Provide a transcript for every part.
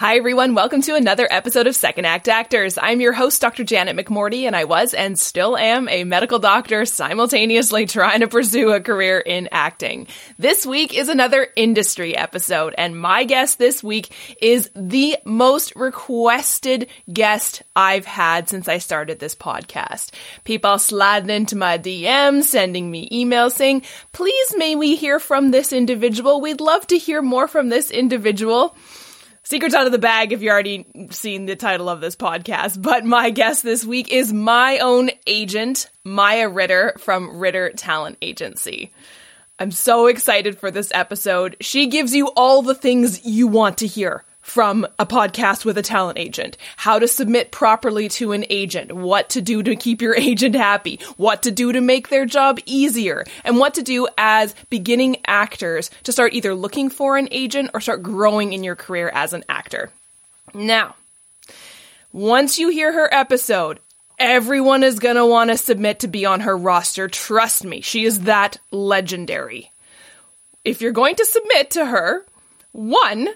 Hi, everyone. Welcome to another episode of Second Act Actors. I'm your host, Dr. Janet McMorty, and I was and still am a medical doctor simultaneously trying to pursue a career in acting. This week is another industry episode, and my guest this week is the most requested guest I've had since I started this podcast. People sliding into my DMs, sending me emails saying, please may we hear from this individual. We'd love to hear more from this individual. Secrets out of the bag if you already seen the title of this podcast. But my guest this week is my own agent, Maya Ritter from Ritter Talent Agency. I'm so excited for this episode. She gives you all the things you want to hear from a podcast with a talent agent, how to submit properly to an agent, what to do to keep your agent happy, what to do to make their job easier, and what to do as beginning actors to start either looking for an agent or start growing in your career as an actor. Now, once you hear her episode, everyone is going to want to submit to be on her roster. Trust me, she is that legendary. If you're going to submit to her, one,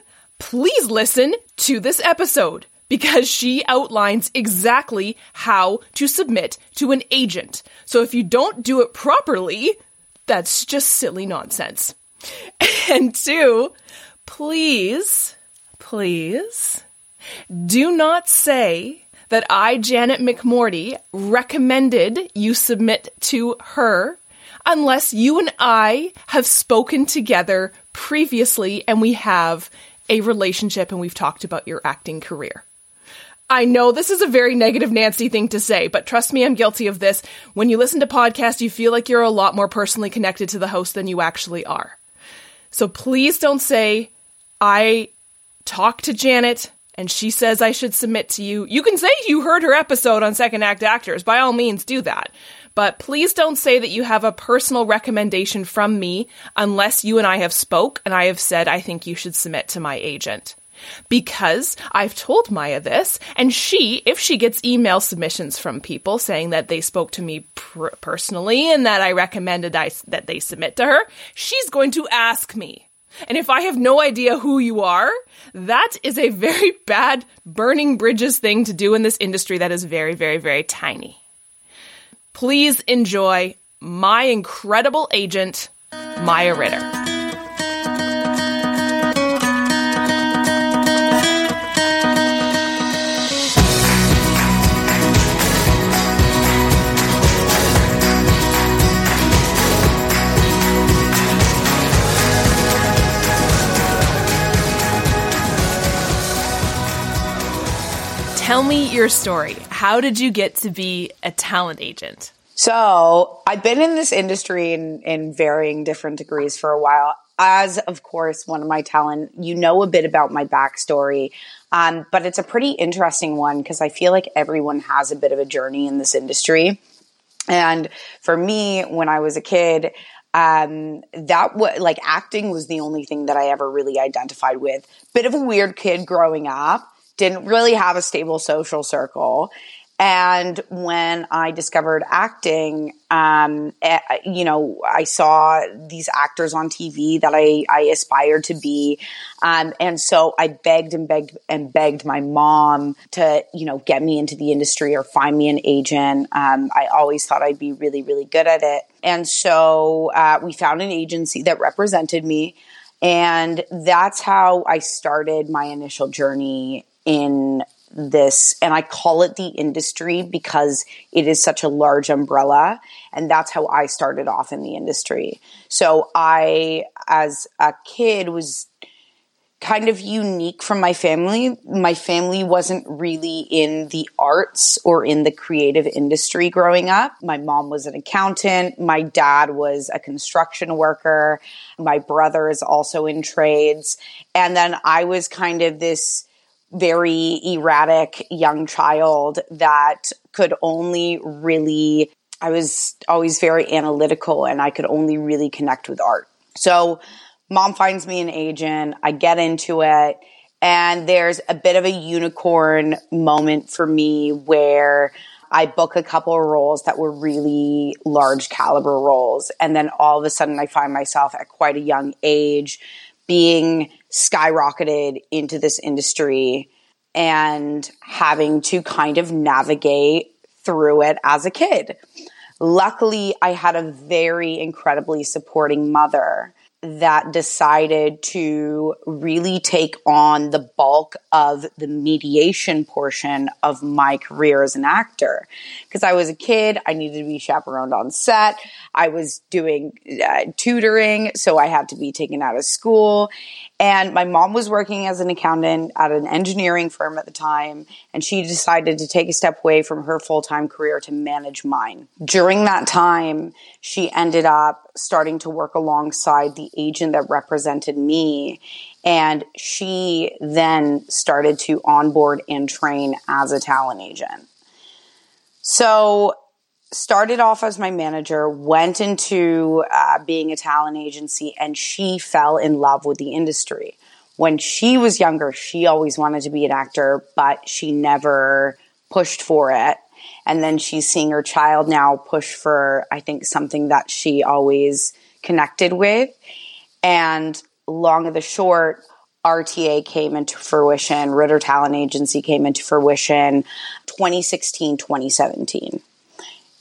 please listen to this episode because she outlines exactly how to submit to an agent. So if you don't do it properly, that's just silly nonsense. And two, please, please do not say that I, Janet McMorty, recommended you submit to her unless you and I have spoken together previously and we have a relationship and we've talked about your acting career. I know this is a very negative Nancy thing to say, but trust me, I'm guilty of this. When you listen to podcasts, you feel like you're a lot more personally connected to the host than you actually are. So please don't say, I talked to Janet and she says I should submit to you. You can say you heard her episode on Second Act Actors. By all means, do that. But please don't say that you have a personal recommendation from me unless you and I have spoke and I have said I think you should submit to my agent. Because I've told Maya this, and she, if she gets email submissions from people saying that they spoke to me pr- personally and that I recommended I, that they submit to her, she's going to ask me. And if I have no idea who you are, that is a very bad burning bridges thing to do in this industry that is very, very, very tiny. Please enjoy my incredible agent, Maya Ritter. Tell me your story. How did you get to be a talent agent? So I've been in this industry in, in varying different degrees for a while. As of course, one of my talent, you know a bit about my backstory, um, but it's a pretty interesting one because I feel like everyone has a bit of a journey in this industry. And for me, when I was a kid, um, that was like acting was the only thing that I ever really identified with. Bit of a weird kid growing up didn't really have a stable social circle. And when I discovered acting, um, eh, you know, I saw these actors on TV that I, I aspired to be. Um, and so I begged and begged and begged my mom to, you know, get me into the industry or find me an agent. Um, I always thought I'd be really, really good at it. And so uh, we found an agency that represented me. And that's how I started my initial journey in this and I call it the industry because it is such a large umbrella and that's how I started off in the industry. So I as a kid was kind of unique from my family. My family wasn't really in the arts or in the creative industry growing up. My mom was an accountant, my dad was a construction worker, my brother is also in trades, and then I was kind of this very erratic young child that could only really, I was always very analytical and I could only really connect with art. So mom finds me an agent, I get into it, and there's a bit of a unicorn moment for me where I book a couple of roles that were really large caliber roles. And then all of a sudden I find myself at quite a young age being skyrocketed into this industry and having to kind of navigate through it as a kid. Luckily, I had a very incredibly supporting mother that decided to really take on the bulk of the mediation portion of my career as an actor. Because I was a kid, I needed to be chaperoned on set. I was doing uh, tutoring, so I had to be taken out of school. And my mom was working as an accountant at an engineering firm at the time, and she decided to take a step away from her full time career to manage mine. During that time, she ended up starting to work alongside the agent that represented me. And she then started to onboard and train as a talent agent. So started off as my manager, went into uh, being a talent agency, and she fell in love with the industry. When she was younger, she always wanted to be an actor, but she never pushed for it. And then she's seeing her child now push for, I think, something that she always connected with. And long of the short, RTA came into fruition, Ritter Talent Agency came into fruition 2016, 2017.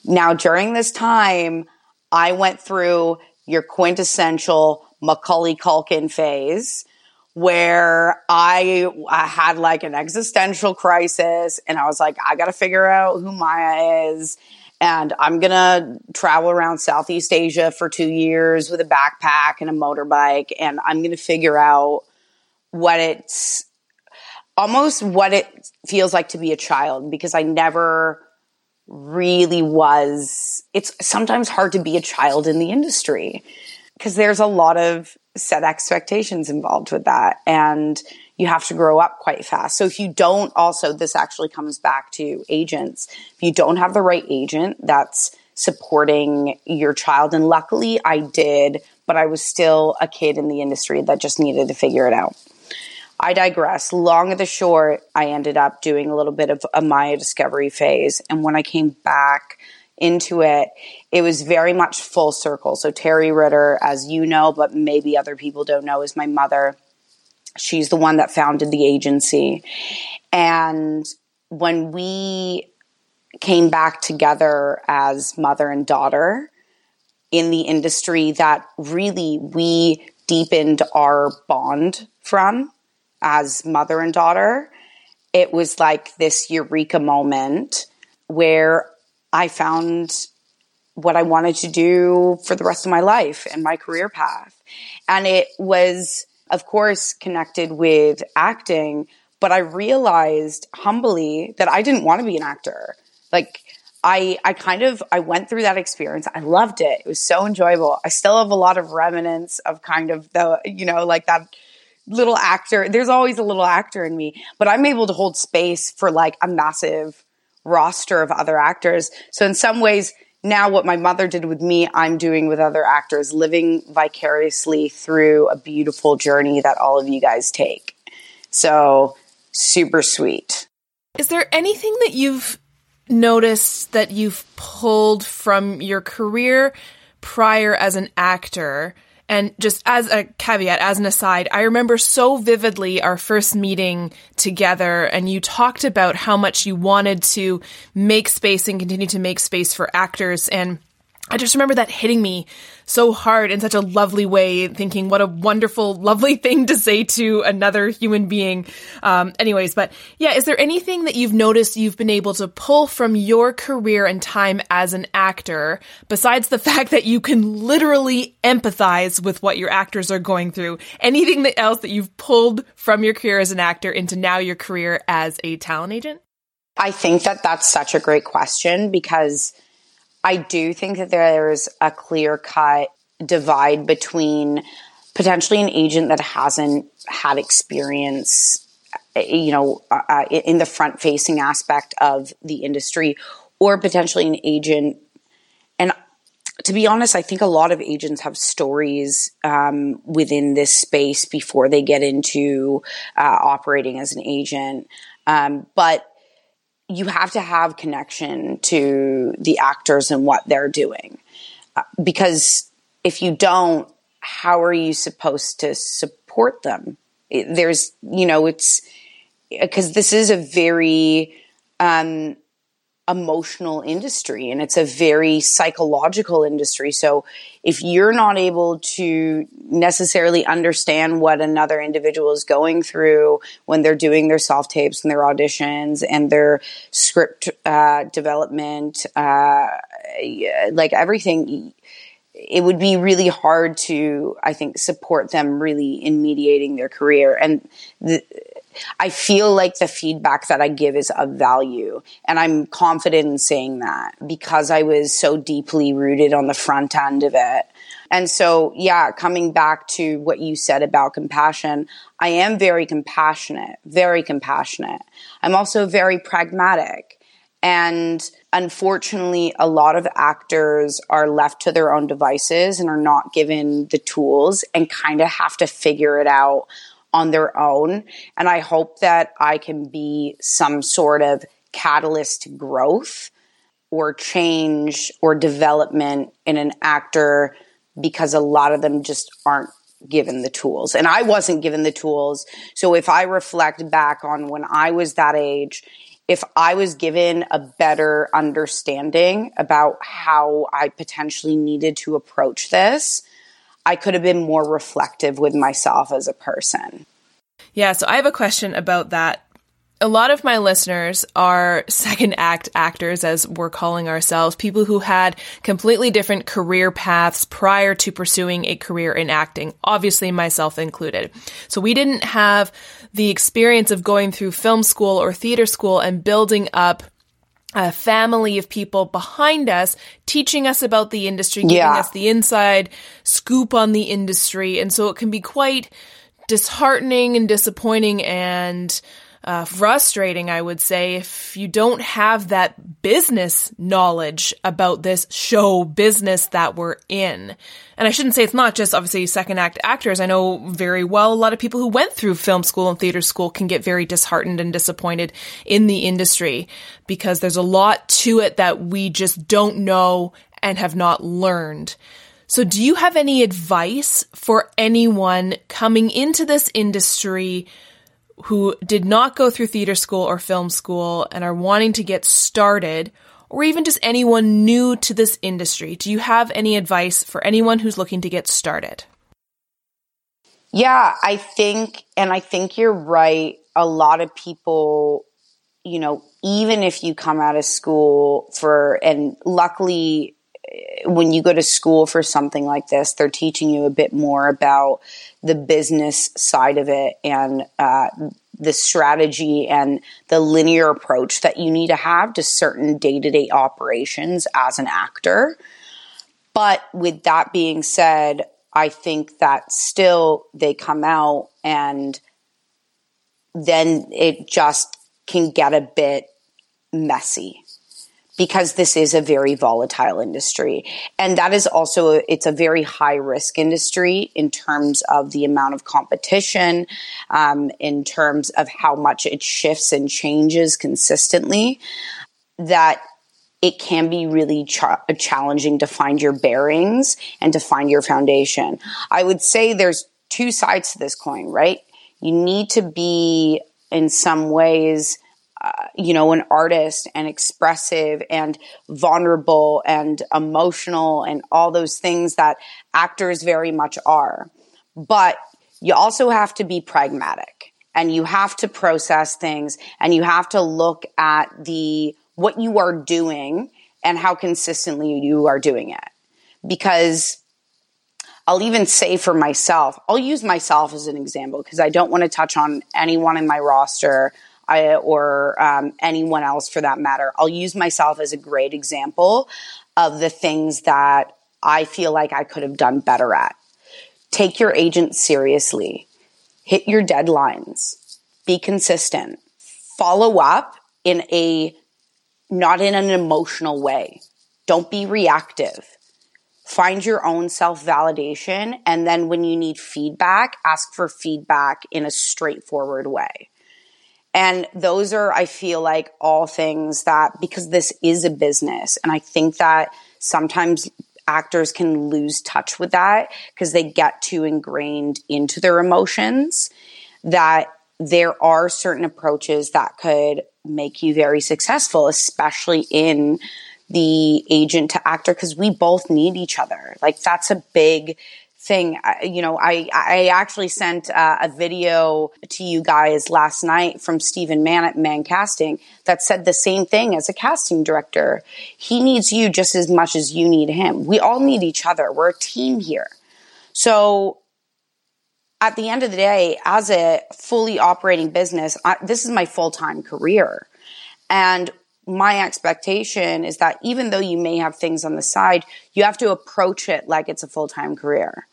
Now, during this time, I went through your quintessential Macaulay Culkin phase where I, I, had like an existential crisis and I was like, I got to figure out who Maya is. And I'm going to travel around Southeast Asia for two years with a backpack and a motorbike. And I'm going to figure out what it's almost what it feels like to be a child because I never really was it's sometimes hard to be a child in the industry because there's a lot of set expectations involved with that and you have to grow up quite fast. So if you don't also this actually comes back to agents. If you don't have the right agent that's supporting your child and luckily I did, but I was still a kid in the industry that just needed to figure it out. I digress. Long of the short, I ended up doing a little bit of a Maya discovery phase. And when I came back into it, it was very much full circle. So Terry Ritter, as you know, but maybe other people don't know, is my mother. She's the one that founded the agency. And when we came back together as mother and daughter in the industry that really we deepened our bond from as mother and daughter, it was like this eureka moment where I found what I wanted to do for the rest of my life and my career path. And it was, of course, connected with acting, but I realized humbly that I didn't want to be an actor. Like, I, I kind of I went through that experience. I loved it. It was so enjoyable. I still have a lot of remnants of kind of the you know like that little actor. There's always a little actor in me, but I'm able to hold space for like a massive roster of other actors. So in some ways, now what my mother did with me, I'm doing with other actors, living vicariously through a beautiful journey that all of you guys take. So super sweet. Is there anything that you've noticed that you've pulled from your career prior as an actor and just as a caveat, as an aside, I remember so vividly our first meeting together, and you talked about how much you wanted to make space and continue to make space for actors. And I just remember that hitting me so hard in such a lovely way, thinking what a wonderful, lovely thing to say to another human being. Um, anyways, but yeah, is there anything that you've noticed you've been able to pull from your career and time as an actor, besides the fact that you can literally empathize with what your actors are going through? Anything else that you've pulled from your career as an actor into now your career as a talent agent? I think that that's such a great question because I do think that there's a clear cut divide between potentially an agent that hasn't had experience, you know, uh, uh in the front facing aspect of the industry, or potentially an agent. And to be honest, I think a lot of agents have stories um, within this space before they get into uh, operating as an agent. Um, but you have to have connection to the actors and what they're doing. Uh, because if you don't, how are you supposed to support them. It, there's, you know, it's because this is a very um, emotional industry and it's a very psychological industry. So if you're not able to necessarily understand what another individual is going through when they're doing their self tapes and their auditions and their script uh, development, uh, like everything, it would be really hard to, I think, support them really in mediating their career. And the, I feel like the feedback that I give is of value. And I'm confident in saying that because I was so deeply rooted on the front end of it. And so, yeah, coming back to what you said about compassion, I am very compassionate, very compassionate. I'm also very pragmatic. And unfortunately, a lot of actors are left to their own devices and are not given the tools and kind of have to figure it out on their own. And I hope that I can be some sort of catalyst to growth or change or development in an actor because a lot of them just aren't given the tools. And I wasn't given the tools. So if I reflect back on when I was that age, if I was given a better understanding about how I potentially needed to approach this, I could have been more reflective with myself as a person. Yeah, so I have a question about that. A lot of my listeners are second act actors, as we're calling ourselves, people who had completely different career paths prior to pursuing a career in acting, obviously myself included. So we didn't have the experience of going through film school or theater school and building up a family of people behind us teaching us about the industry, giving yeah. us the inside scoop on the industry. And so it can be quite disheartening and disappointing and uh, frustrating, I would say, if you don't have that business knowledge about this show business that we're in. And I shouldn't say it's not just obviously second act actors. I know very well a lot of people who went through film school and theater school can get very disheartened and disappointed in the industry because there's a lot to it that we just don't know and have not learned. So, do you have any advice for anyone coming into this industry who did not go through theater school or film school and are wanting to get started, or even just anyone new to this industry? Do you have any advice for anyone who's looking to get started? Yeah, I think, and I think you're right. A lot of people, you know, even if you come out of school for, and luckily, when you go to school for something like this, they're teaching you a bit more about the business side of it and uh, the strategy and the linear approach that you need to have to certain day to day operations as an actor. But with that being said, I think that still they come out and then it just can get a bit messy because this is a very volatile industry. And that is also it's a very high risk industry in terms of the amount of competition um, in terms of how much it shifts and changes consistently that it can be really ch- challenging to find your bearings and to find your foundation. I would say there's two sides to this coin right? You need to be in some ways you know, an artist and expressive and vulnerable and emotional and all those things that actors very much are. But you also have to be pragmatic and you have to process things and you have to look at the, what you are doing and how consistently you are doing it. Because I'll even say for myself, I'll use myself as an example because I don't want to touch on anyone in my roster. I, or um, anyone else for that matter. I'll use myself as a great example of the things that I feel like I could have done better at. Take your agent seriously, hit your deadlines, be consistent, follow up in a not in an emotional way. Don't be reactive. Find your own self validation. And then when you need feedback, ask for feedback in a straightforward way. And those are, I feel like all things that, because this is a business. And I think that sometimes actors can lose touch with that because they get too ingrained into their emotions that there are certain approaches that could make you very successful, especially in the agent to actor, because we both need each other. Like that's a big thing. I, you know, I, I actually sent uh, a video to you guys last night from Stephen Mann at Man Casting that said the same thing as a casting director. He needs you just as much as you need him. We all need each other. We're a team here. So at the end of the day, as a fully operating business, I, this is my full time career. And my expectation is that even though you may have things on the side, you have to approach it like it's a full time career.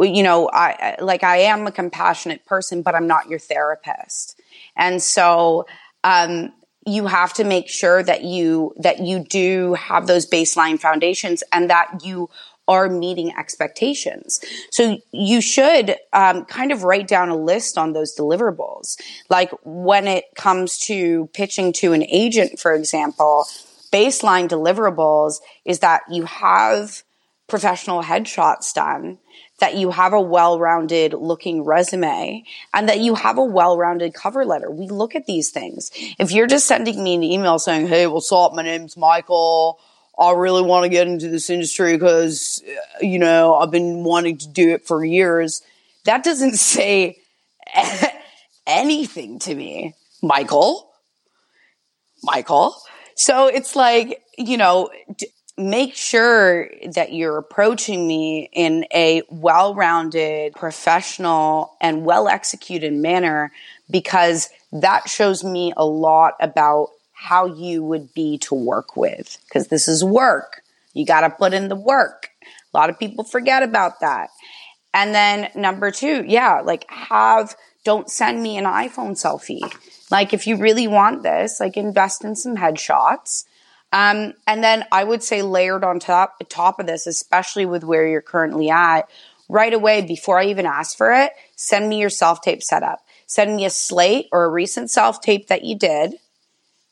You know, I like I am a compassionate person, but I'm not your therapist. And so, um, you have to make sure that you that you do have those baseline foundations and that you are meeting expectations. So you should um, kind of write down a list on those deliverables. Like when it comes to pitching to an agent, for example, baseline deliverables is that you have professional headshots done, that you have a well-rounded looking resume, and that you have a well-rounded cover letter. We look at these things. If you're just sending me an email saying, Hey, what's up? My name's Michael. I really want to get into this industry because, you know, I've been wanting to do it for years. That doesn't say anything to me, Michael. Michael. So it's like, you know, make sure that you're approaching me in a well rounded, professional, and well executed manner because that shows me a lot about how you would be to work with because this is work. You got to put in the work. A lot of people forget about that. And then number two, yeah, like have, don't send me an iPhone selfie. Like if you really want this, like invest in some headshots. Um, and then I would say layered on top, top of this, especially with where you're currently at, right away before I even ask for it, send me your self tape setup. Send me a slate or a recent self tape that you did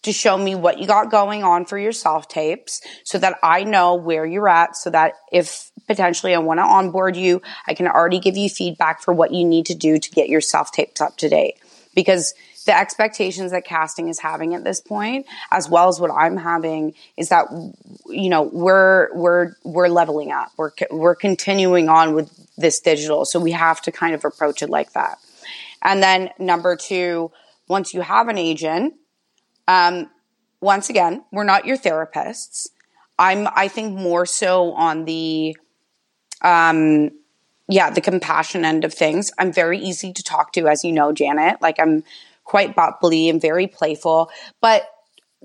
to show me what you got going on for your self tapes so that I know where you're at so that if potentially I want to onboard you, I can already give you feedback for what you need to do to get your self tapes up to date. Because the expectations that casting is having at this point, as well as what I'm having, is that you know we're we're we're leveling up. We're we're continuing on with this digital, so we have to kind of approach it like that. And then number two, once you have an agent, um, once again, we're not your therapists. I'm, I think, more so on the, um, yeah, the compassion end of things. I'm very easy to talk to, as you know, Janet. Like I'm quite bubbly and very playful, but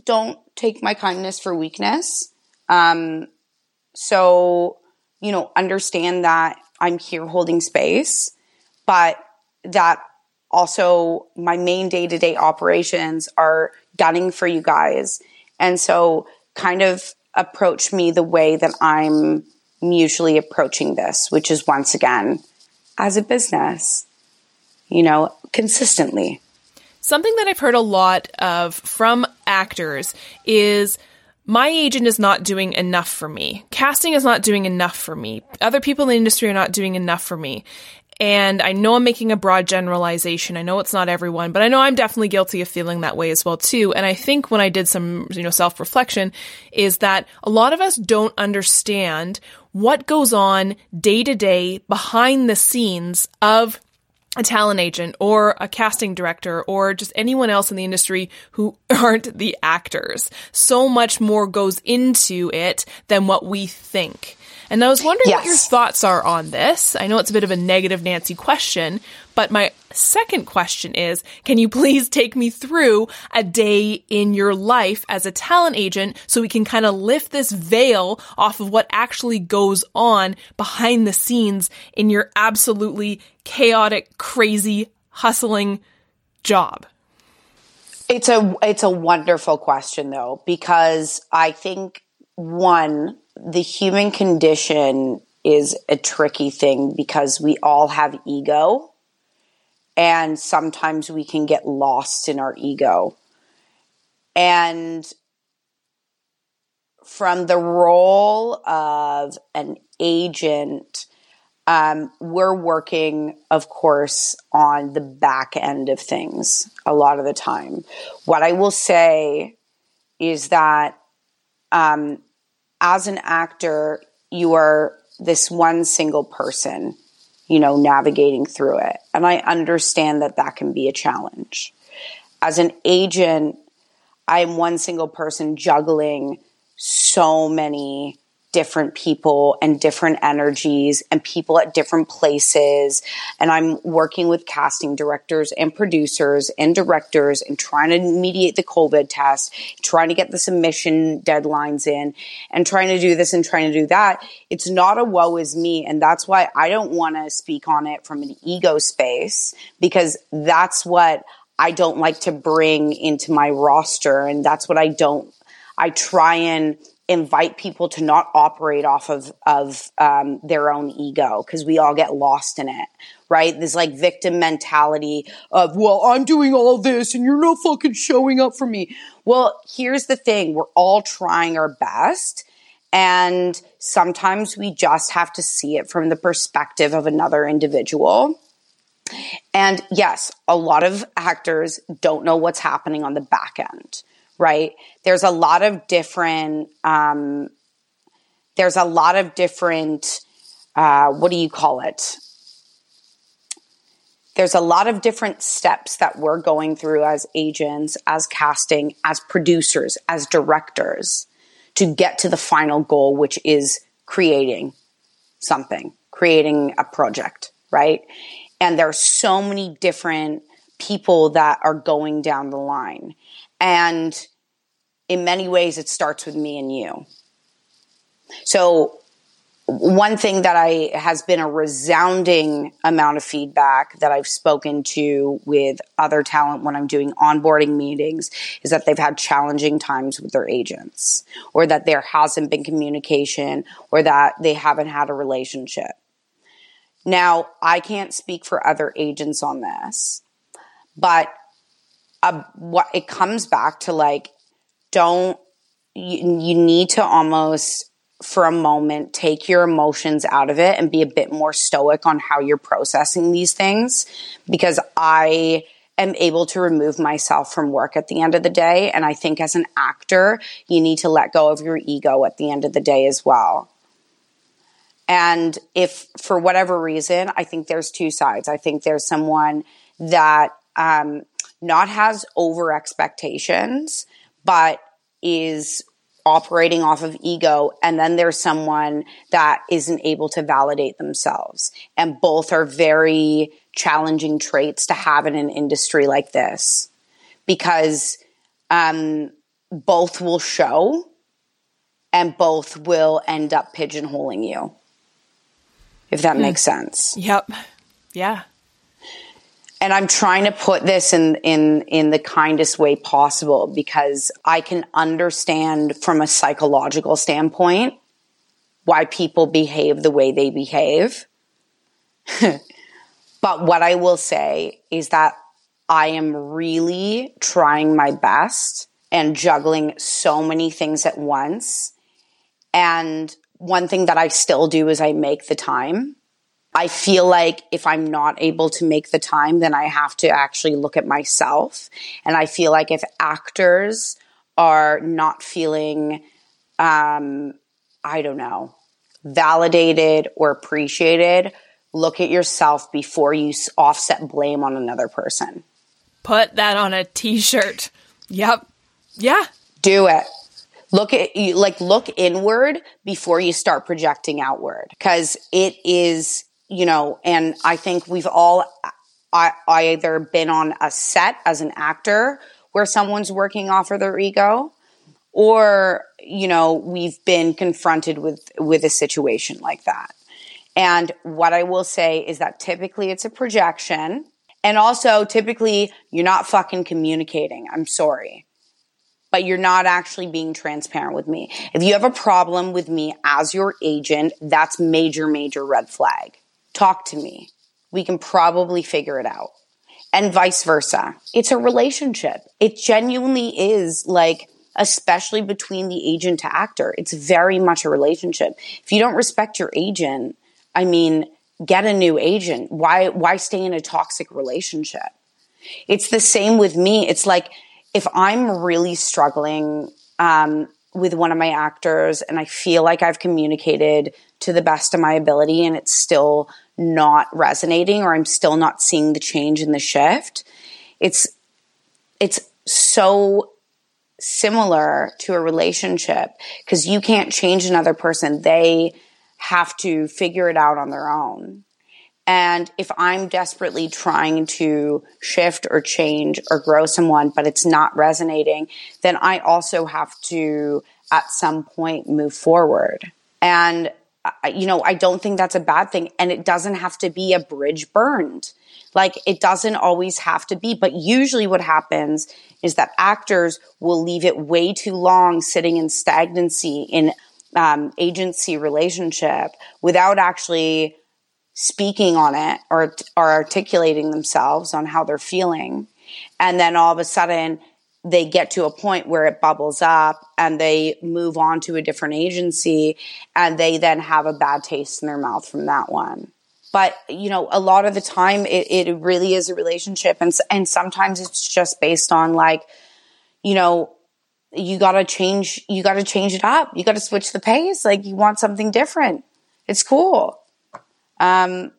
don't take my kindness for weakness. Um, so, you know, understand that I'm here holding space, but that also my main day to day operations are gunning for you guys. And so kind of approach me the way that I'm mutually approaching this, which is once again, as a business, you know, consistently. Something that I've heard a lot of from actors is my agent is not doing enough for me. Casting is not doing enough for me. Other people in the industry are not doing enough for me. And I know I'm making a broad generalization. I know it's not everyone, but I know I'm definitely guilty of feeling that way as well too. And I think when I did some, you know, self-reflection is that a lot of us don't understand what goes on day to day behind the scenes of a talent agent or a casting director or just anyone else in the industry who aren't the actors. So much more goes into it than what we think. And I was wondering yes. what your thoughts are on this. I know it's a bit of a negative Nancy question, but my second question is, can you please take me through a day in your life as a talent agent so we can kind of lift this veil off of what actually goes on behind the scenes in your absolutely chaotic, crazy, hustling job? It's a it's a wonderful question though because I think one the human condition is a tricky thing because we all have ego and sometimes we can get lost in our ego. And from the role of an agent, um, we're working, of course, on the back end of things a lot of the time. What I will say is that um, as an actor, you are this one single person, you know, navigating through it. And I understand that that can be a challenge. As an agent, I'm one single person juggling so many different people and different energies and people at different places. And I'm working with casting directors and producers and directors and trying to mediate the COVID test, trying to get the submission deadlines in and trying to do this and trying to do that. It's not a woe is me. And that's why I don't want to speak on it from an ego space because that's what I don't like to bring into my roster. And that's what I don't, I try and invite people to not operate off of of um, their own ego because we all get lost in it right? This like victim mentality of well i'm doing all this and you're not fucking showing up for me. Well here's the thing. We're all trying our best and sometimes we just have to see it from the perspective of another individual. And yes a lot of actors don't know what's happening on the back end right? There's a lot of different, um, there's a lot of different, uh, what do you call it? There's a lot of different steps that we're going through as agents, as casting, as producers, as directors to get to the final goal, which is creating something, creating a project, right? And there are so many different people that are going down the line. And in many ways, it starts with me and you. So, one thing that I has been a resounding amount of feedback that I've spoken to with other talent when I'm doing onboarding meetings is that they've had challenging times with their agents or that there hasn't been communication or that they haven't had a relationship. Now, I can't speak for other agents on this, but uh, what it comes back to like don't you, you need to almost for a moment take your emotions out of it and be a bit more stoic on how you're processing these things because I am able to remove myself from work at the end of the day and I think as an actor you need to let go of your ego at the end of the day as well. And if for whatever reason, I think there's two sides. I think there's someone that um, not has over expectations but is operating off of ego and then there's someone that isn't able to validate themselves. And both are very challenging traits to have in an industry like this because um, both will show and both will end up pigeonholing you if that mm. makes sense. Yep. Yeah and I'm trying to put this in, in, in the kindest way possible because I can understand from a psychological standpoint why people behave the way they behave. but what I will say is that I am really trying my best and juggling so many things at once. And one thing that I still do is I make the time I feel like if I'm not able to make the time, then I have to actually look at myself. And I feel like if actors are not feeling, um, I don't know, validated or appreciated, look at yourself before you offset blame on another person. Put that on a t shirt. Yep. Yeah. Do it. Look at you, like look inward before you start projecting outward because it is you know, and I think we've all I, either been on a set as an actor where someone's working off of their ego, or you know, we've been confronted with with a situation like that. And what I will say is that typically it's a projection. And also typically you're not fucking communicating. I'm sorry. But you're not actually being transparent with me. If you have a problem with me as your agent, that's major, major red flag talk to me. We can probably figure it out. And vice versa. It's a relationship. It genuinely is like especially between the agent to actor. It's very much a relationship. If you don't respect your agent, I mean, get a new agent. Why why stay in a toxic relationship? It's the same with me. It's like if I'm really struggling um, with one of my actors and I feel like I've communicated to the best of my ability and it's still not resonating or I'm still not seeing the change in the shift, it's it's so similar to a relationship because you can't change another person. They have to figure it out on their own. And if I'm desperately trying to shift or change or grow someone, but it's not resonating, then I also have to at some point move forward. And, you know, I don't think that's a bad thing. And it doesn't have to be a bridge burned. Like it doesn't always have to be, but usually what happens is that actors will leave it way too long sitting in stagnancy in um, agency relationship without actually speaking on it or, or articulating themselves on how they're feeling. And then all of a sudden they get to a point where it bubbles up and they move on to a different agency and they then have a bad taste in their mouth from that one. But, you know, a lot of the time it, it really is a relationship and, and sometimes it's just based on like, you know, you gotta change, you gotta change it up. You gotta switch the pace. Like you want something different. It's cool. Um,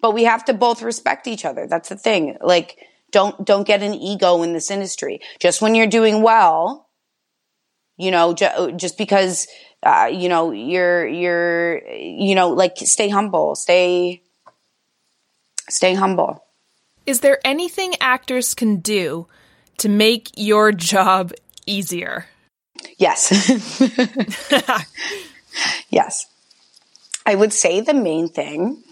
but we have to both respect each other. That's the thing. Like, don't, don't get an ego in this industry. Just when you're doing well, you know, ju- just because, uh, you know, you're, you're, you know, like stay humble, stay, stay humble. Is there anything actors can do to make your job easier? Yes. yes. I would say the main thing,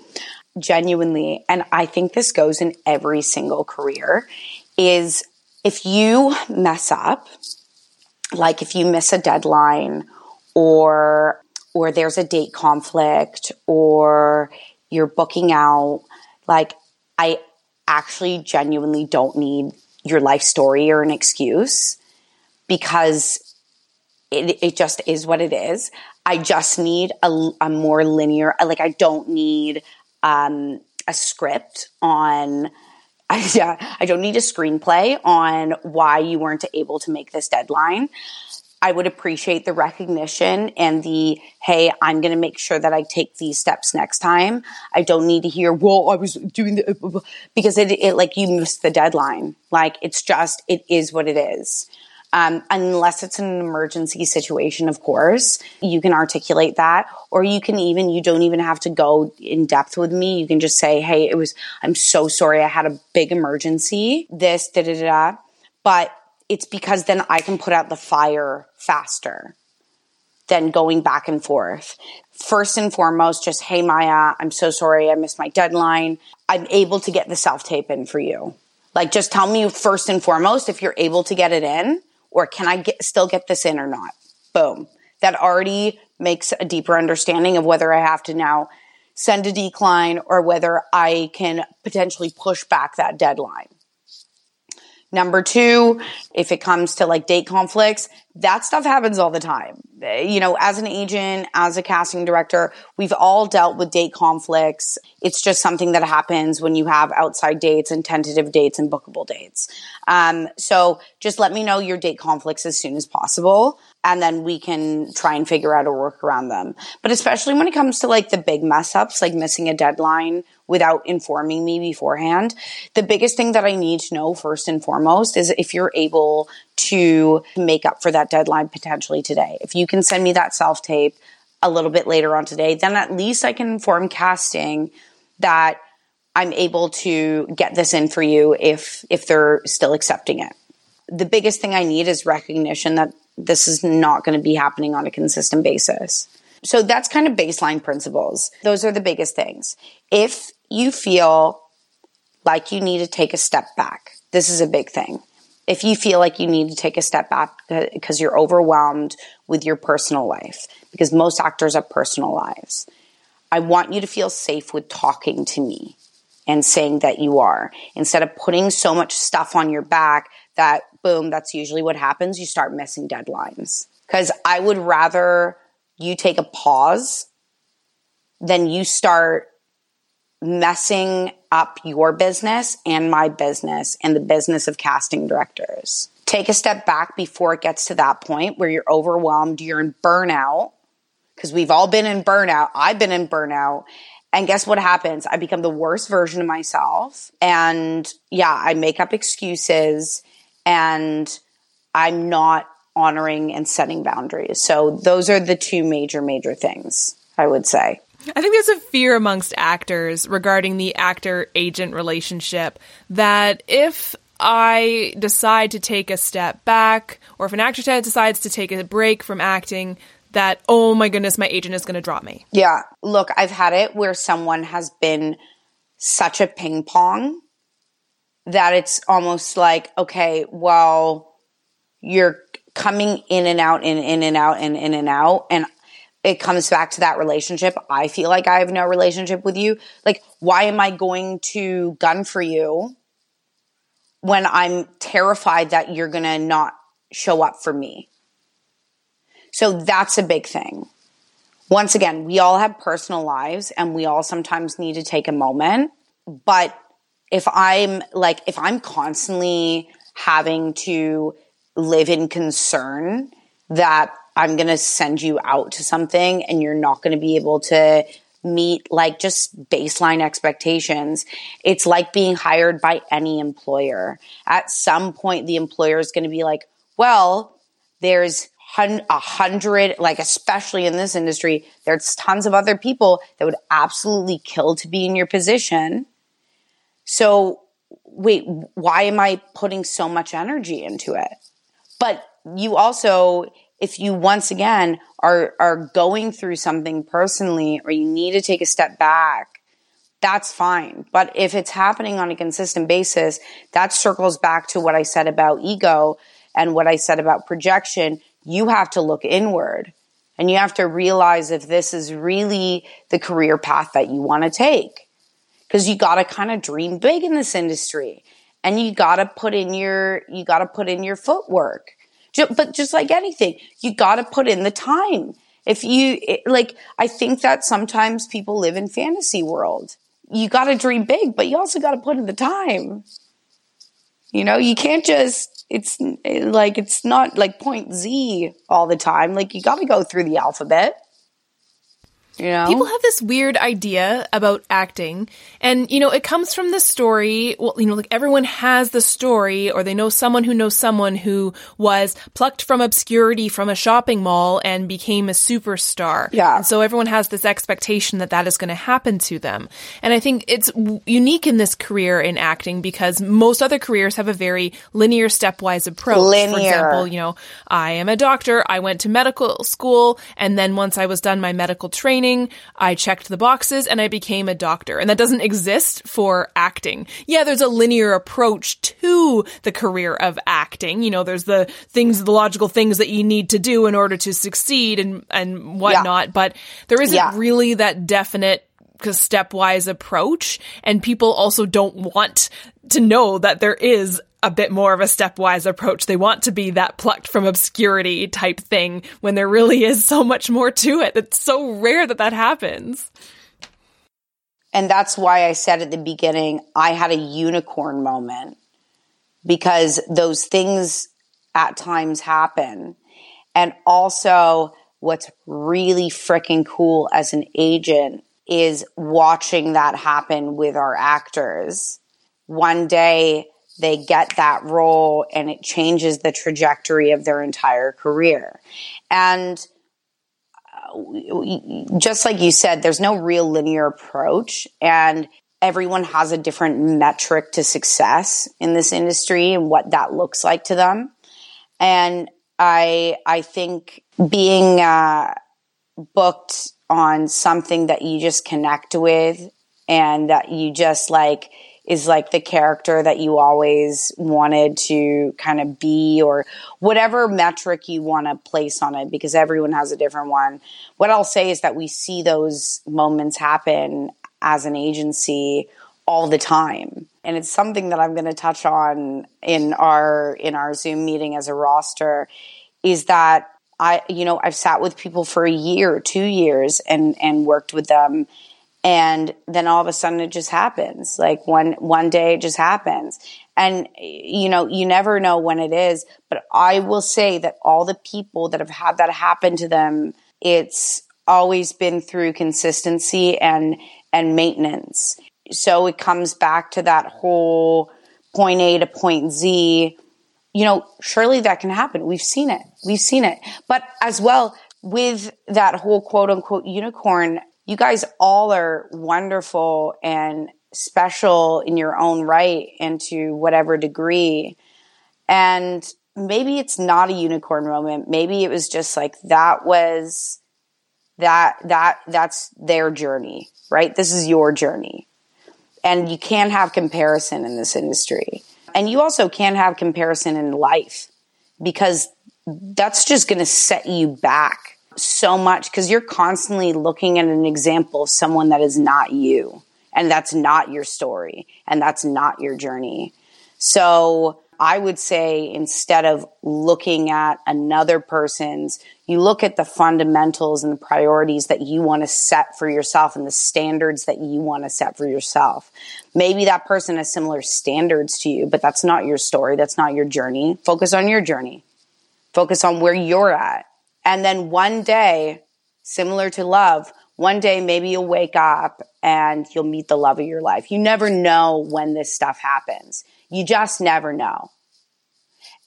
genuinely, and I think this goes in every single career, is if you mess up, like if you miss a deadline or or there's a date conflict or you're booking out, like I actually genuinely don't need your life story or an excuse because it, it just is what it is. I just need a, a more linear, like I don't need um, a script on. I, yeah, I don't need a screenplay on why you weren't able to make this deadline. I would appreciate the recognition and the, hey, I'm going to make sure that I take these steps next time. I don't need to hear, well, I was doing the, because it, it like you missed the deadline. Like it's just, it is what it is. Um, unless it's an emergency situation, of course, you can articulate that, or you can even, you don't even have to go in depth with me. You can just say, Hey, it was, I'm so sorry. I had a big emergency. This, da da da. But it's because then I can put out the fire faster than going back and forth. First and foremost, just, Hey, Maya, I'm so sorry. I missed my deadline. I'm able to get the self tape in for you. Like, just tell me first and foremost if you're able to get it in or can I get, still get this in or not? Boom. That already makes a deeper understanding of whether I have to now send a decline or whether I can potentially push back that deadline. Number two, if it comes to like date conflicts, that stuff happens all the time. You know, as an agent, as a casting director, we've all dealt with date conflicts. It's just something that happens when you have outside dates and tentative dates and bookable dates. Um, so just let me know your date conflicts as soon as possible. And then we can try and figure out a work around them. But especially when it comes to like the big mess ups, like missing a deadline without informing me beforehand. The biggest thing that I need to know first and foremost is if you're able to make up for that deadline potentially today. If you can send me that self tape a little bit later on today, then at least I can inform casting that I'm able to get this in for you if if they're still accepting it. The biggest thing I need is recognition that this is not going to be happening on a consistent basis. So that's kind of baseline principles. Those are the biggest things. If you feel like you need to take a step back, this is a big thing. If you feel like you need to take a step back uh, because you're overwhelmed with your personal life, because most actors have personal lives, I want you to feel safe with talking to me and saying that you are instead of putting so much stuff on your back that boom, that's usually what happens. You start missing deadlines. Because I would rather you take a pause than you start messing up your business and my business and the business of casting directors. Take a step back before it gets to that point where you're overwhelmed, you're in burnout, because we've all been in burnout. I've been in burnout. And guess what happens? I become the worst version of myself. And yeah, I make up excuses and I'm not honoring and setting boundaries. So those are the two major, major things I would say. I think there's a fear amongst actors regarding the actor agent relationship that if I decide to take a step back, or if an actor decides to take a break from acting, that, oh my goodness, my agent is going to drop me. Yeah. Look, I've had it where someone has been such a ping pong that it's almost like, okay, well, you're coming in and out and in and out and in and out. And it comes back to that relationship. I feel like I have no relationship with you. Like, why am I going to gun for you when I'm terrified that you're going to not show up for me? So that's a big thing. Once again, we all have personal lives and we all sometimes need to take a moment. But if I'm like, if I'm constantly having to live in concern that I'm going to send you out to something and you're not going to be able to meet like just baseline expectations. It's like being hired by any employer. At some point, the employer is going to be like, well, there's a hundred, like, especially in this industry, there's tons of other people that would absolutely kill to be in your position. So, wait, why am I putting so much energy into it? But you also, if you once again are are going through something personally or you need to take a step back that's fine. But if it's happening on a consistent basis that circles back to what i said about ego and what i said about projection. You have to look inward and you have to realize if this is really the career path that you want to take. Because you got to kind of dream big in this industry and you got to put in your you got to put in your footwork but just like anything, you got to put in the time. If you like, I think that sometimes people live in fantasy world. You got to dream big, but you also got to put in the time. You know, you can't just, it's like, it's not like point Z all the time. Like, you got to go through the alphabet. You know? People have this weird idea about acting, and you know, it comes from the story. Well, you know, like everyone has the story, or they know someone who knows someone who was plucked from obscurity from a shopping mall and became a superstar. Yeah. And so everyone has this expectation that that is going to happen to them. And I think it's unique in this career in acting because most other careers have a very linear, stepwise approach. Linear. For example, you know, I am a doctor. I went to medical school, and then once I was done my medical training training, I checked the boxes, and I became a doctor. And that doesn't exist for acting. Yeah, there's a linear approach to the career of acting. You know, there's the things, the logical things that you need to do in order to succeed and, and whatnot, yeah. but there isn't yeah. really that definite stepwise approach. And people also don't want to know that there is a bit more of a stepwise approach. They want to be that plucked from obscurity type thing when there really is so much more to it. It's so rare that that happens. And that's why I said at the beginning, I had a unicorn moment because those things at times happen. And also, what's really freaking cool as an agent is watching that happen with our actors. One day, they get that role and it changes the trajectory of their entire career. And uh, just like you said, there's no real linear approach and everyone has a different metric to success in this industry and what that looks like to them. And I, I think being, uh, booked on something that you just connect with and that you just like, is like the character that you always wanted to kind of be or whatever metric you want to place on it because everyone has a different one. What I'll say is that we see those moments happen as an agency all the time. And it's something that I'm going to touch on in our in our Zoom meeting as a roster is that I you know, I've sat with people for a year, 2 years and and worked with them and then all of a sudden it just happens. Like one one day it just happens. And you know, you never know when it is, but I will say that all the people that have had that happen to them, it's always been through consistency and and maintenance. So it comes back to that whole point A to point Z. You know, surely that can happen. We've seen it. We've seen it. But as well, with that whole quote unquote unicorn, you guys all are wonderful and special in your own right and to whatever degree. And maybe it's not a unicorn moment. Maybe it was just like that was that that that's their journey, right? This is your journey. And you can't have comparison in this industry. And you also can't have comparison in life because that's just going to set you back so much because you're constantly looking at an example of someone that is not you and that's not your story and that's not your journey. So I would say instead of looking at another person's, you look at the fundamentals and the priorities that you want to set for yourself and the standards that you want to set for yourself. Maybe that person has similar standards to you, but that's not your story. That's not your journey. Focus on your journey. Focus on where you're at. And then one day, similar to love, one day maybe you'll wake up and you'll meet the love of your life. You never know when this stuff happens. You just never know.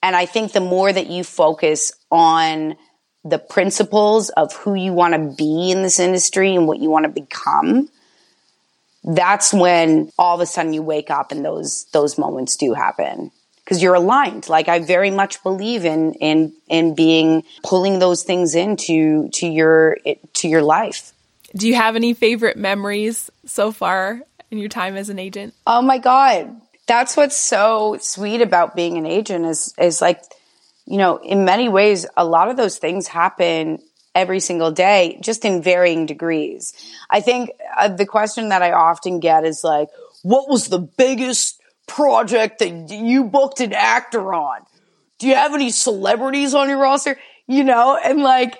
And I think the more that you focus on the principles of who you want to be in this industry and what you want to become, that's when all of a sudden you wake up and those those moments do happen because you're aligned. Like I very much believe in in in being pulling those things into to your to your life. Do you have any favorite memories so far in your time as an agent? Oh my god. That's what's so sweet about being an agent is is like you know, in many ways a lot of those things happen every single day just in varying degrees. I think uh, the question that I often get is like what was the biggest project that you booked an actor on? Do you have any celebrities on your roster? You know, and like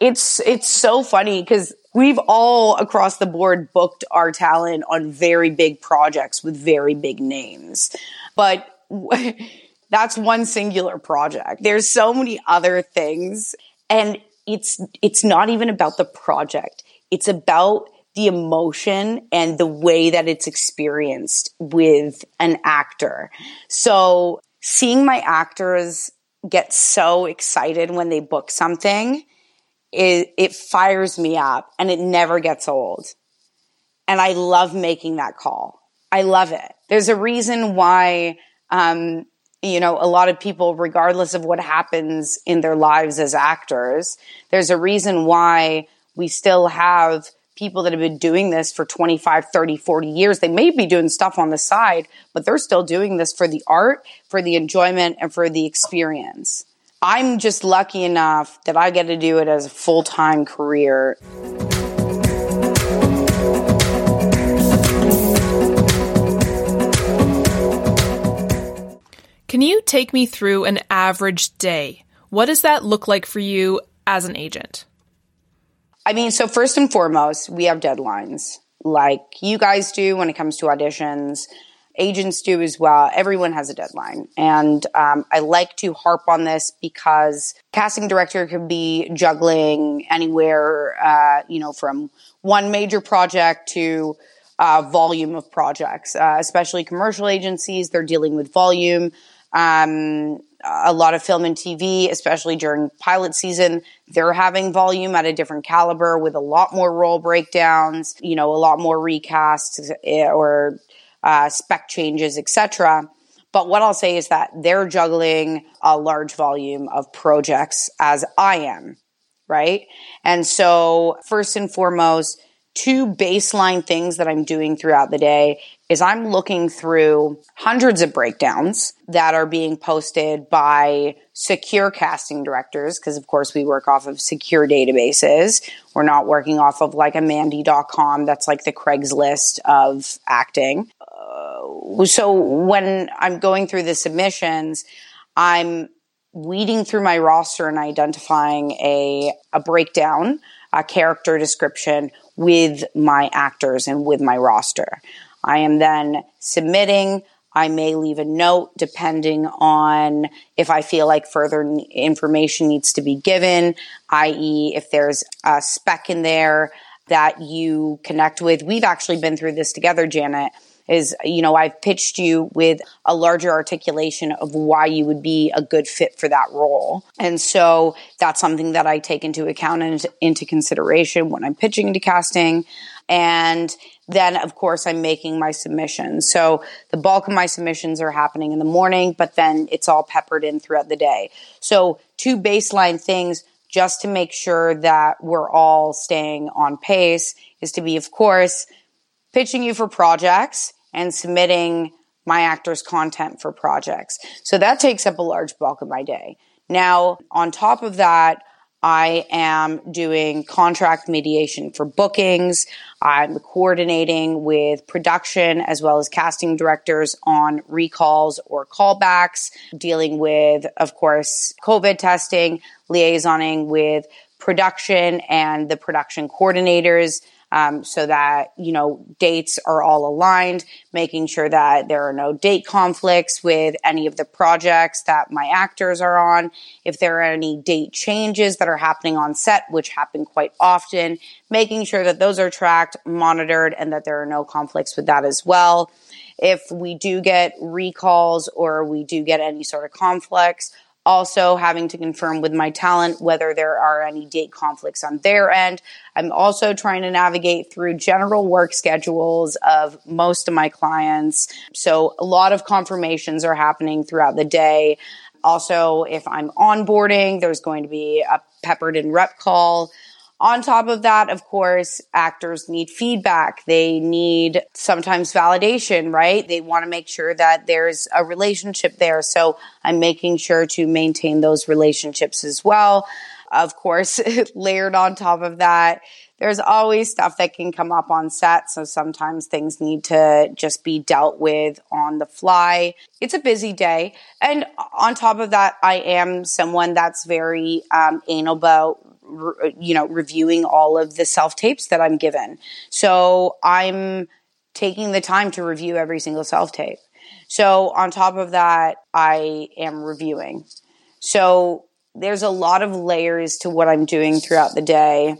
it's it's so funny because we've all across the board booked our talent on very big projects with very big names. But that's one singular project. There's so many other things and it's it's not even about the project. It's about the emotion and the way that it's experienced with an actor. So seeing my actors get so excited when they book something it, it fires me up and it never gets old. And I love making that call. I love it. There's a reason why, um, you know, a lot of people, regardless of what happens in their lives as actors, there's a reason why we still have people that have been doing this for 25, 30, 40 years. They may be doing stuff on the side, but they're still doing this for the art, for the enjoyment, and for the experience. I'm just lucky enough that I get to do it as a full time career. Can you take me through an average day? What does that look like for you as an agent? I mean, so first and foremost, we have deadlines like you guys do when it comes to auditions agents do as well. Everyone has a deadline. And um, I like to harp on this because casting director can be juggling anywhere, uh, you know, from one major project to uh, volume of projects, uh, especially commercial agencies. They're dealing with volume. Um, a lot of film and TV, especially during pilot season, they're having volume at a different caliber with a lot more role breakdowns, you know, a lot more recasts eh, or uh, spec changes, etc. But what I'll say is that they're juggling a large volume of projects as I am, right? And so first and foremost, two baseline things that I'm doing throughout the day is I'm looking through hundreds of breakdowns that are being posted by secure casting directors, because of course we work off of secure databases. We're not working off of like a Mandy.com that's like the Craigslist of acting so when I'm going through the submissions, I'm weeding through my roster and identifying a, a breakdown, a character description with my actors and with my roster. I am then submitting. I may leave a note depending on if I feel like further information needs to be given, i.e., if there's a spec in there that you connect with. We've actually been through this together, Janet is, you know, I've pitched you with a larger articulation of why you would be a good fit for that role. And so that's something that I take into account and into consideration when I'm pitching to casting. And then, of course, I'm making my submissions. So the bulk of my submissions are happening in the morning, but then it's all peppered in throughout the day. So two baseline things just to make sure that we're all staying on pace is to be, of course, pitching you for projects and submitting my actors content for projects. So that takes up a large bulk of my day. Now, on top of that, I am doing contract mediation for bookings. I'm coordinating with production as well as casting directors on recalls or callbacks, dealing with, of course, COVID testing, liaisoning with production and the production coordinators um, so that you know dates are all aligned making sure that there are no date conflicts with any of the projects that my actors are on. If there are any date changes that are happening on set which happen quite often making sure that those are tracked monitored and that there are no conflicts with that as well. If we do get recalls or we do get any sort of conflicts also having to confirm with my talent whether there are any date conflicts on their end. I'm also trying to navigate through general work schedules of most of my clients. So a lot of confirmations are happening throughout the day. Also, if I'm onboarding, there's going to be a peppered in rep call. On top of that, of course, actors need feedback. They need sometimes validation, right? They want to make sure that there's a relationship there. So I'm making sure to maintain those relationships as well. Of course, layered on top of that, there's always stuff that can come up on set. So sometimes things need to just be dealt with on the fly. It's a busy day. And on top of that, I am someone that's very um, anal about you know, reviewing all of the self tapes that I'm given. So I'm taking the time to review every single self tape. So on top of that, I am reviewing. So there's a lot of layers to what I'm doing throughout the day.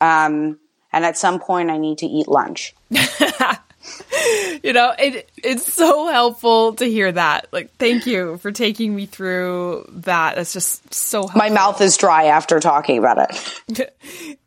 Um, and at some point, I need to eat lunch. you know, it it's so helpful to hear that. Like, thank you for taking me through that. That's just so helpful. My mouth is dry after talking about it.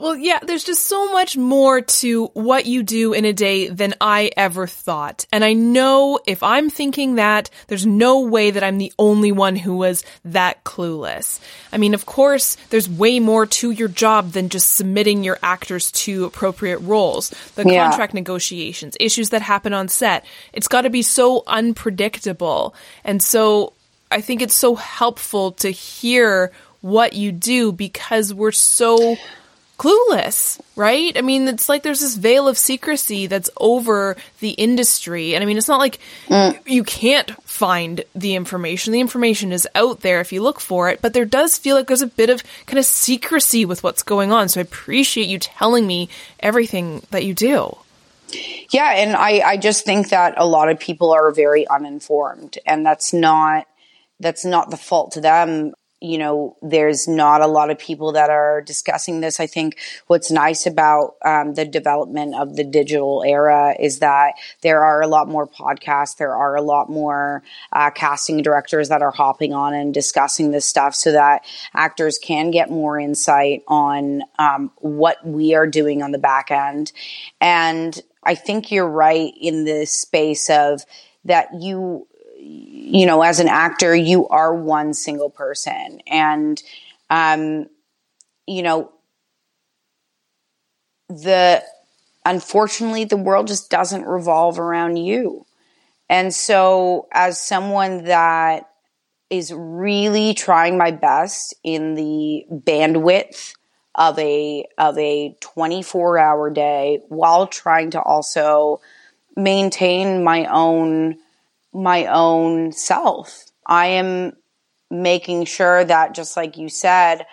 Well, yeah, there's just so much more to what you do in a day than I ever thought. And I know if I'm thinking that, there's no way that I'm the only one who was that clueless. I mean, of course, there's way more to your job than just submitting your actors to appropriate roles. The yeah. contract negotiations, issues that happen on set. It's got to be so unpredictable. And so I think it's so helpful to hear what you do because we're so clueless, right? I mean, it's like there's this veil of secrecy that's over the industry. And I mean, it's not like mm. you can't find the information. The information is out there if you look for it, but there does feel like there's a bit of kind of secrecy with what's going on. So I appreciate you telling me everything that you do. Yeah, and I, I just think that a lot of people are very uninformed, and that's not that's not the fault to them you know, there's not a lot of people that are discussing this. I think what's nice about um, the development of the digital era is that there are a lot more podcasts, there are a lot more uh, casting directors that are hopping on and discussing this stuff so that actors can get more insight on um, what we are doing on the back end. And I think you're right in this space of that you you know, as an actor, you are one single person. And, um, you know, the, unfortunately, the world just doesn't revolve around you. And so, as someone that is really trying my best in the bandwidth of a of a 24 hour day while trying to also maintain my own my own self. I am making sure that just like you said,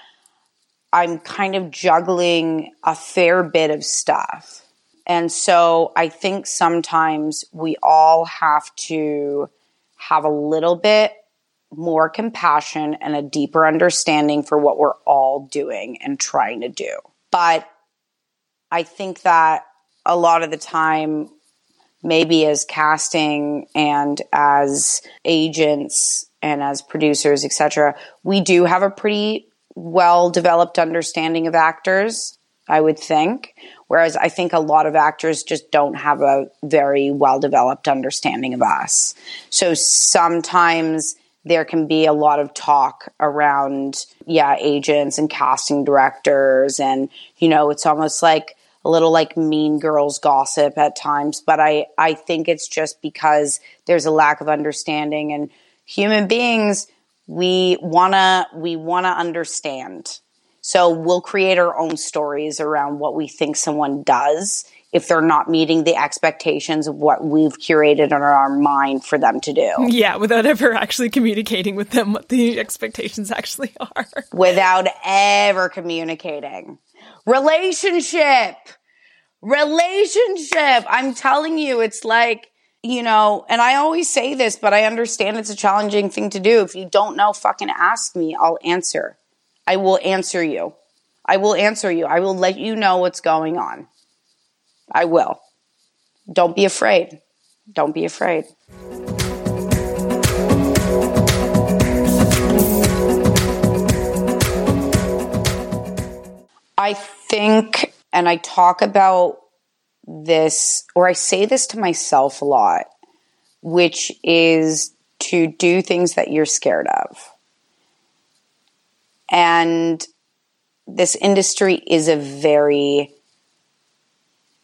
I'm kind of juggling a fair bit of stuff. And so I think sometimes we all have to have a little bit more compassion and a deeper understanding for what we're all doing and trying to do. But I think that a lot of the time, maybe as casting and as agents and as producers, etc., we do have a pretty well developed understanding of actors, I would think. Whereas I think a lot of actors just don't have a very well developed understanding of us. So sometimes there can be a lot of talk around, yeah, agents and casting directors. And, you know, it's almost like, a little like mean girls gossip at times, but I, I think it's just because there's a lack of understanding and human beings, we wanna, we wanna understand. So we'll create our own stories around what we think someone does if they're not meeting the expectations of what we've curated in our mind for them to do. Yeah, without ever actually communicating with them what the expectations actually are. Without ever communicating. Relationship. Relationship. I'm telling you, it's like, you know, and I always say this, but I understand it's a challenging thing to do. If you don't know, fucking ask me. I'll answer. I will answer you. I will answer you. I will let you know what's going on. I will. Don't be afraid. Don't be afraid. I think, and I talk about this, or I say this to myself a lot, which is to do things that you're scared of. And this industry is a very,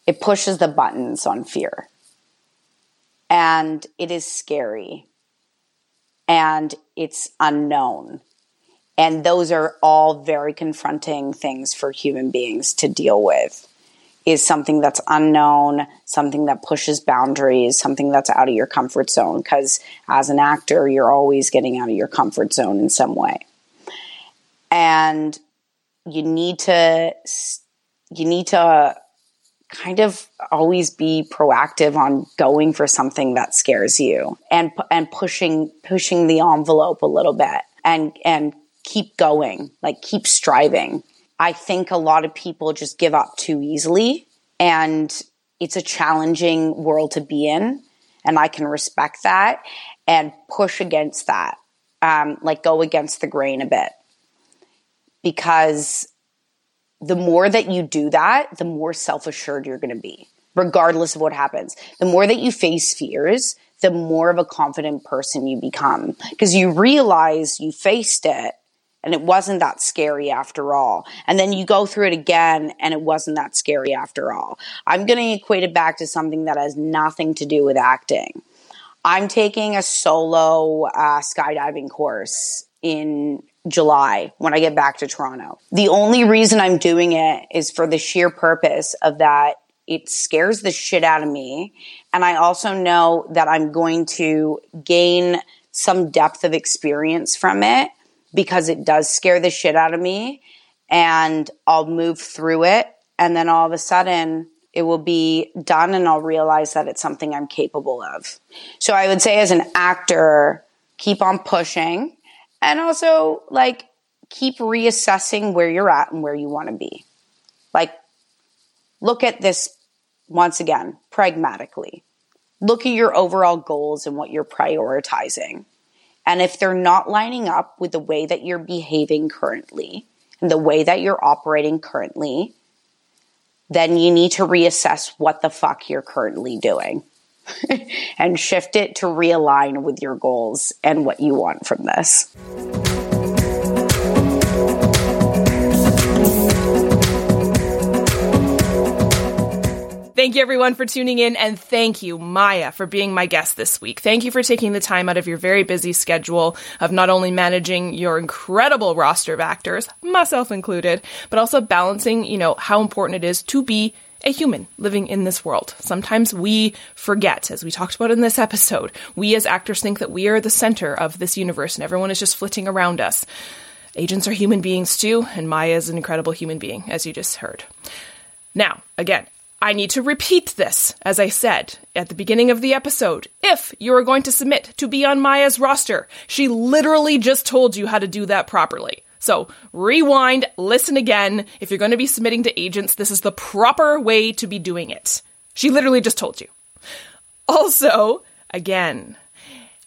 it pushes the buttons on fear. And it is scary. And it's unknown. And those are all very confronting things for human beings to deal with. Is something that's unknown, something that pushes boundaries, something that's out of your comfort zone. Because as an actor, you're always getting out of your comfort zone in some way. And you need to, you need to kind of always be proactive on going for something that scares you and and pushing pushing the envelope a little bit and and keep going, like keep striving. I think a lot of people just give up too easily and it's a challenging world to be in. And I can respect that and push against that. Um, like go against the grain a bit because the more that you do that, the more self assured you're going to be, regardless of what happens. The more that you face fears, the more of a confident person you become because you realize you faced it and it wasn't that scary after all. And then you go through it again and it wasn't that scary after all. I'm going to equate it back to something that has nothing to do with acting. I'm taking a solo uh, skydiving course in July when I get back to Toronto. The only reason I'm doing it is for the sheer purpose of that it scares the shit out of me. And I also know that I'm going to gain some depth of experience from it because it does scare the shit out of me and I'll move through it and then all of a sudden it will be done and I'll realize that it's something I'm capable of. So I would say as an actor, keep on pushing and also like keep reassessing where you're at and where you want to be. Like look at this once again pragmatically. Look at your overall goals and what you're prioritizing. And if they're not lining up with the way that you're behaving currently and the way that you're operating currently, then you need to reassess what the fuck you're currently doing and shift it to realign with your goals and what you want from this. Thank you everyone for tuning in and thank you Maya for being my guest this week. Thank you for taking the time out of your very busy schedule of not only managing your incredible roster of actors, myself included, but also balancing, you know, how important it is to be a human living in this world. Sometimes we forget, as we talked about in this episode, we as actors think that we are the center of this universe and everyone is just flitting around us. Agents are human beings too, and Maya is an incredible human being, as you just heard. Now, again, I need to repeat this, as I said at the beginning of the episode. If you are going to submit to be on Maya's roster, she literally just told you how to do that properly. So rewind, listen again. If you're going to be submitting to agents, this is the proper way to be doing it. She literally just told you. Also, again,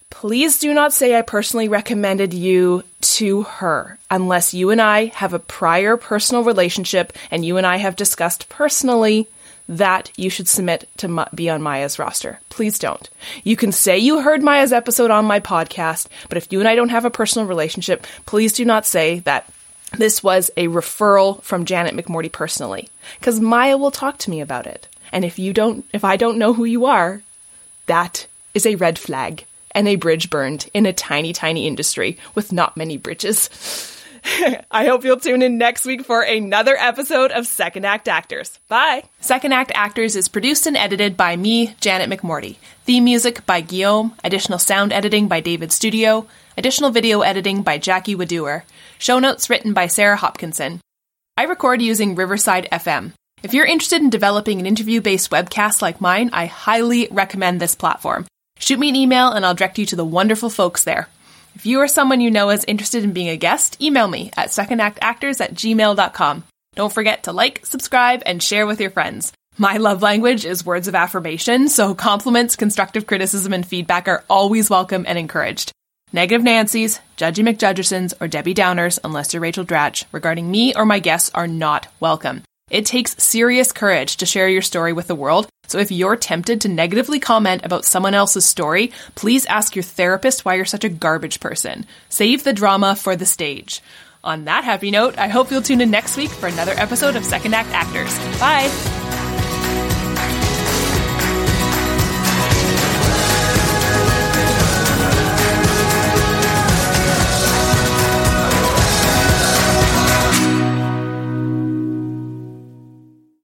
please do not say I personally recommended you to her unless you and I have a prior personal relationship and you and I have discussed personally that you should submit to be on Maya's roster. Please don't. You can say you heard Maya's episode on my podcast, but if you and I don't have a personal relationship, please do not say that this was a referral from Janet McMorty personally, because Maya will talk to me about it. And if you don't, if I don't know who you are, that is a red flag and a bridge burned in a tiny, tiny industry with not many bridges. I hope you'll tune in next week for another episode of Second Act Actors. Bye. Second Act Actors is produced and edited by me, Janet McMorty. Theme music by Guillaume, additional sound editing by David Studio, additional video editing by Jackie Wadoer, show notes written by Sarah Hopkinson. I record using Riverside FM. If you're interested in developing an interview based webcast like mine, I highly recommend this platform. Shoot me an email and I'll direct you to the wonderful folks there. If you or someone you know is interested in being a guest, email me at secondactactors at gmail.com. Don't forget to like, subscribe, and share with your friends. My love language is words of affirmation, so compliments, constructive criticism, and feedback are always welcome and encouraged. Negative Nancy's, Judgy McJudgersons, or Debbie Downers, unless you're Rachel Dratch, regarding me or my guests are not welcome. It takes serious courage to share your story with the world, so if you're tempted to negatively comment about someone else's story, please ask your therapist why you're such a garbage person. Save the drama for the stage. On that happy note, I hope you'll tune in next week for another episode of Second Act Actors. Bye!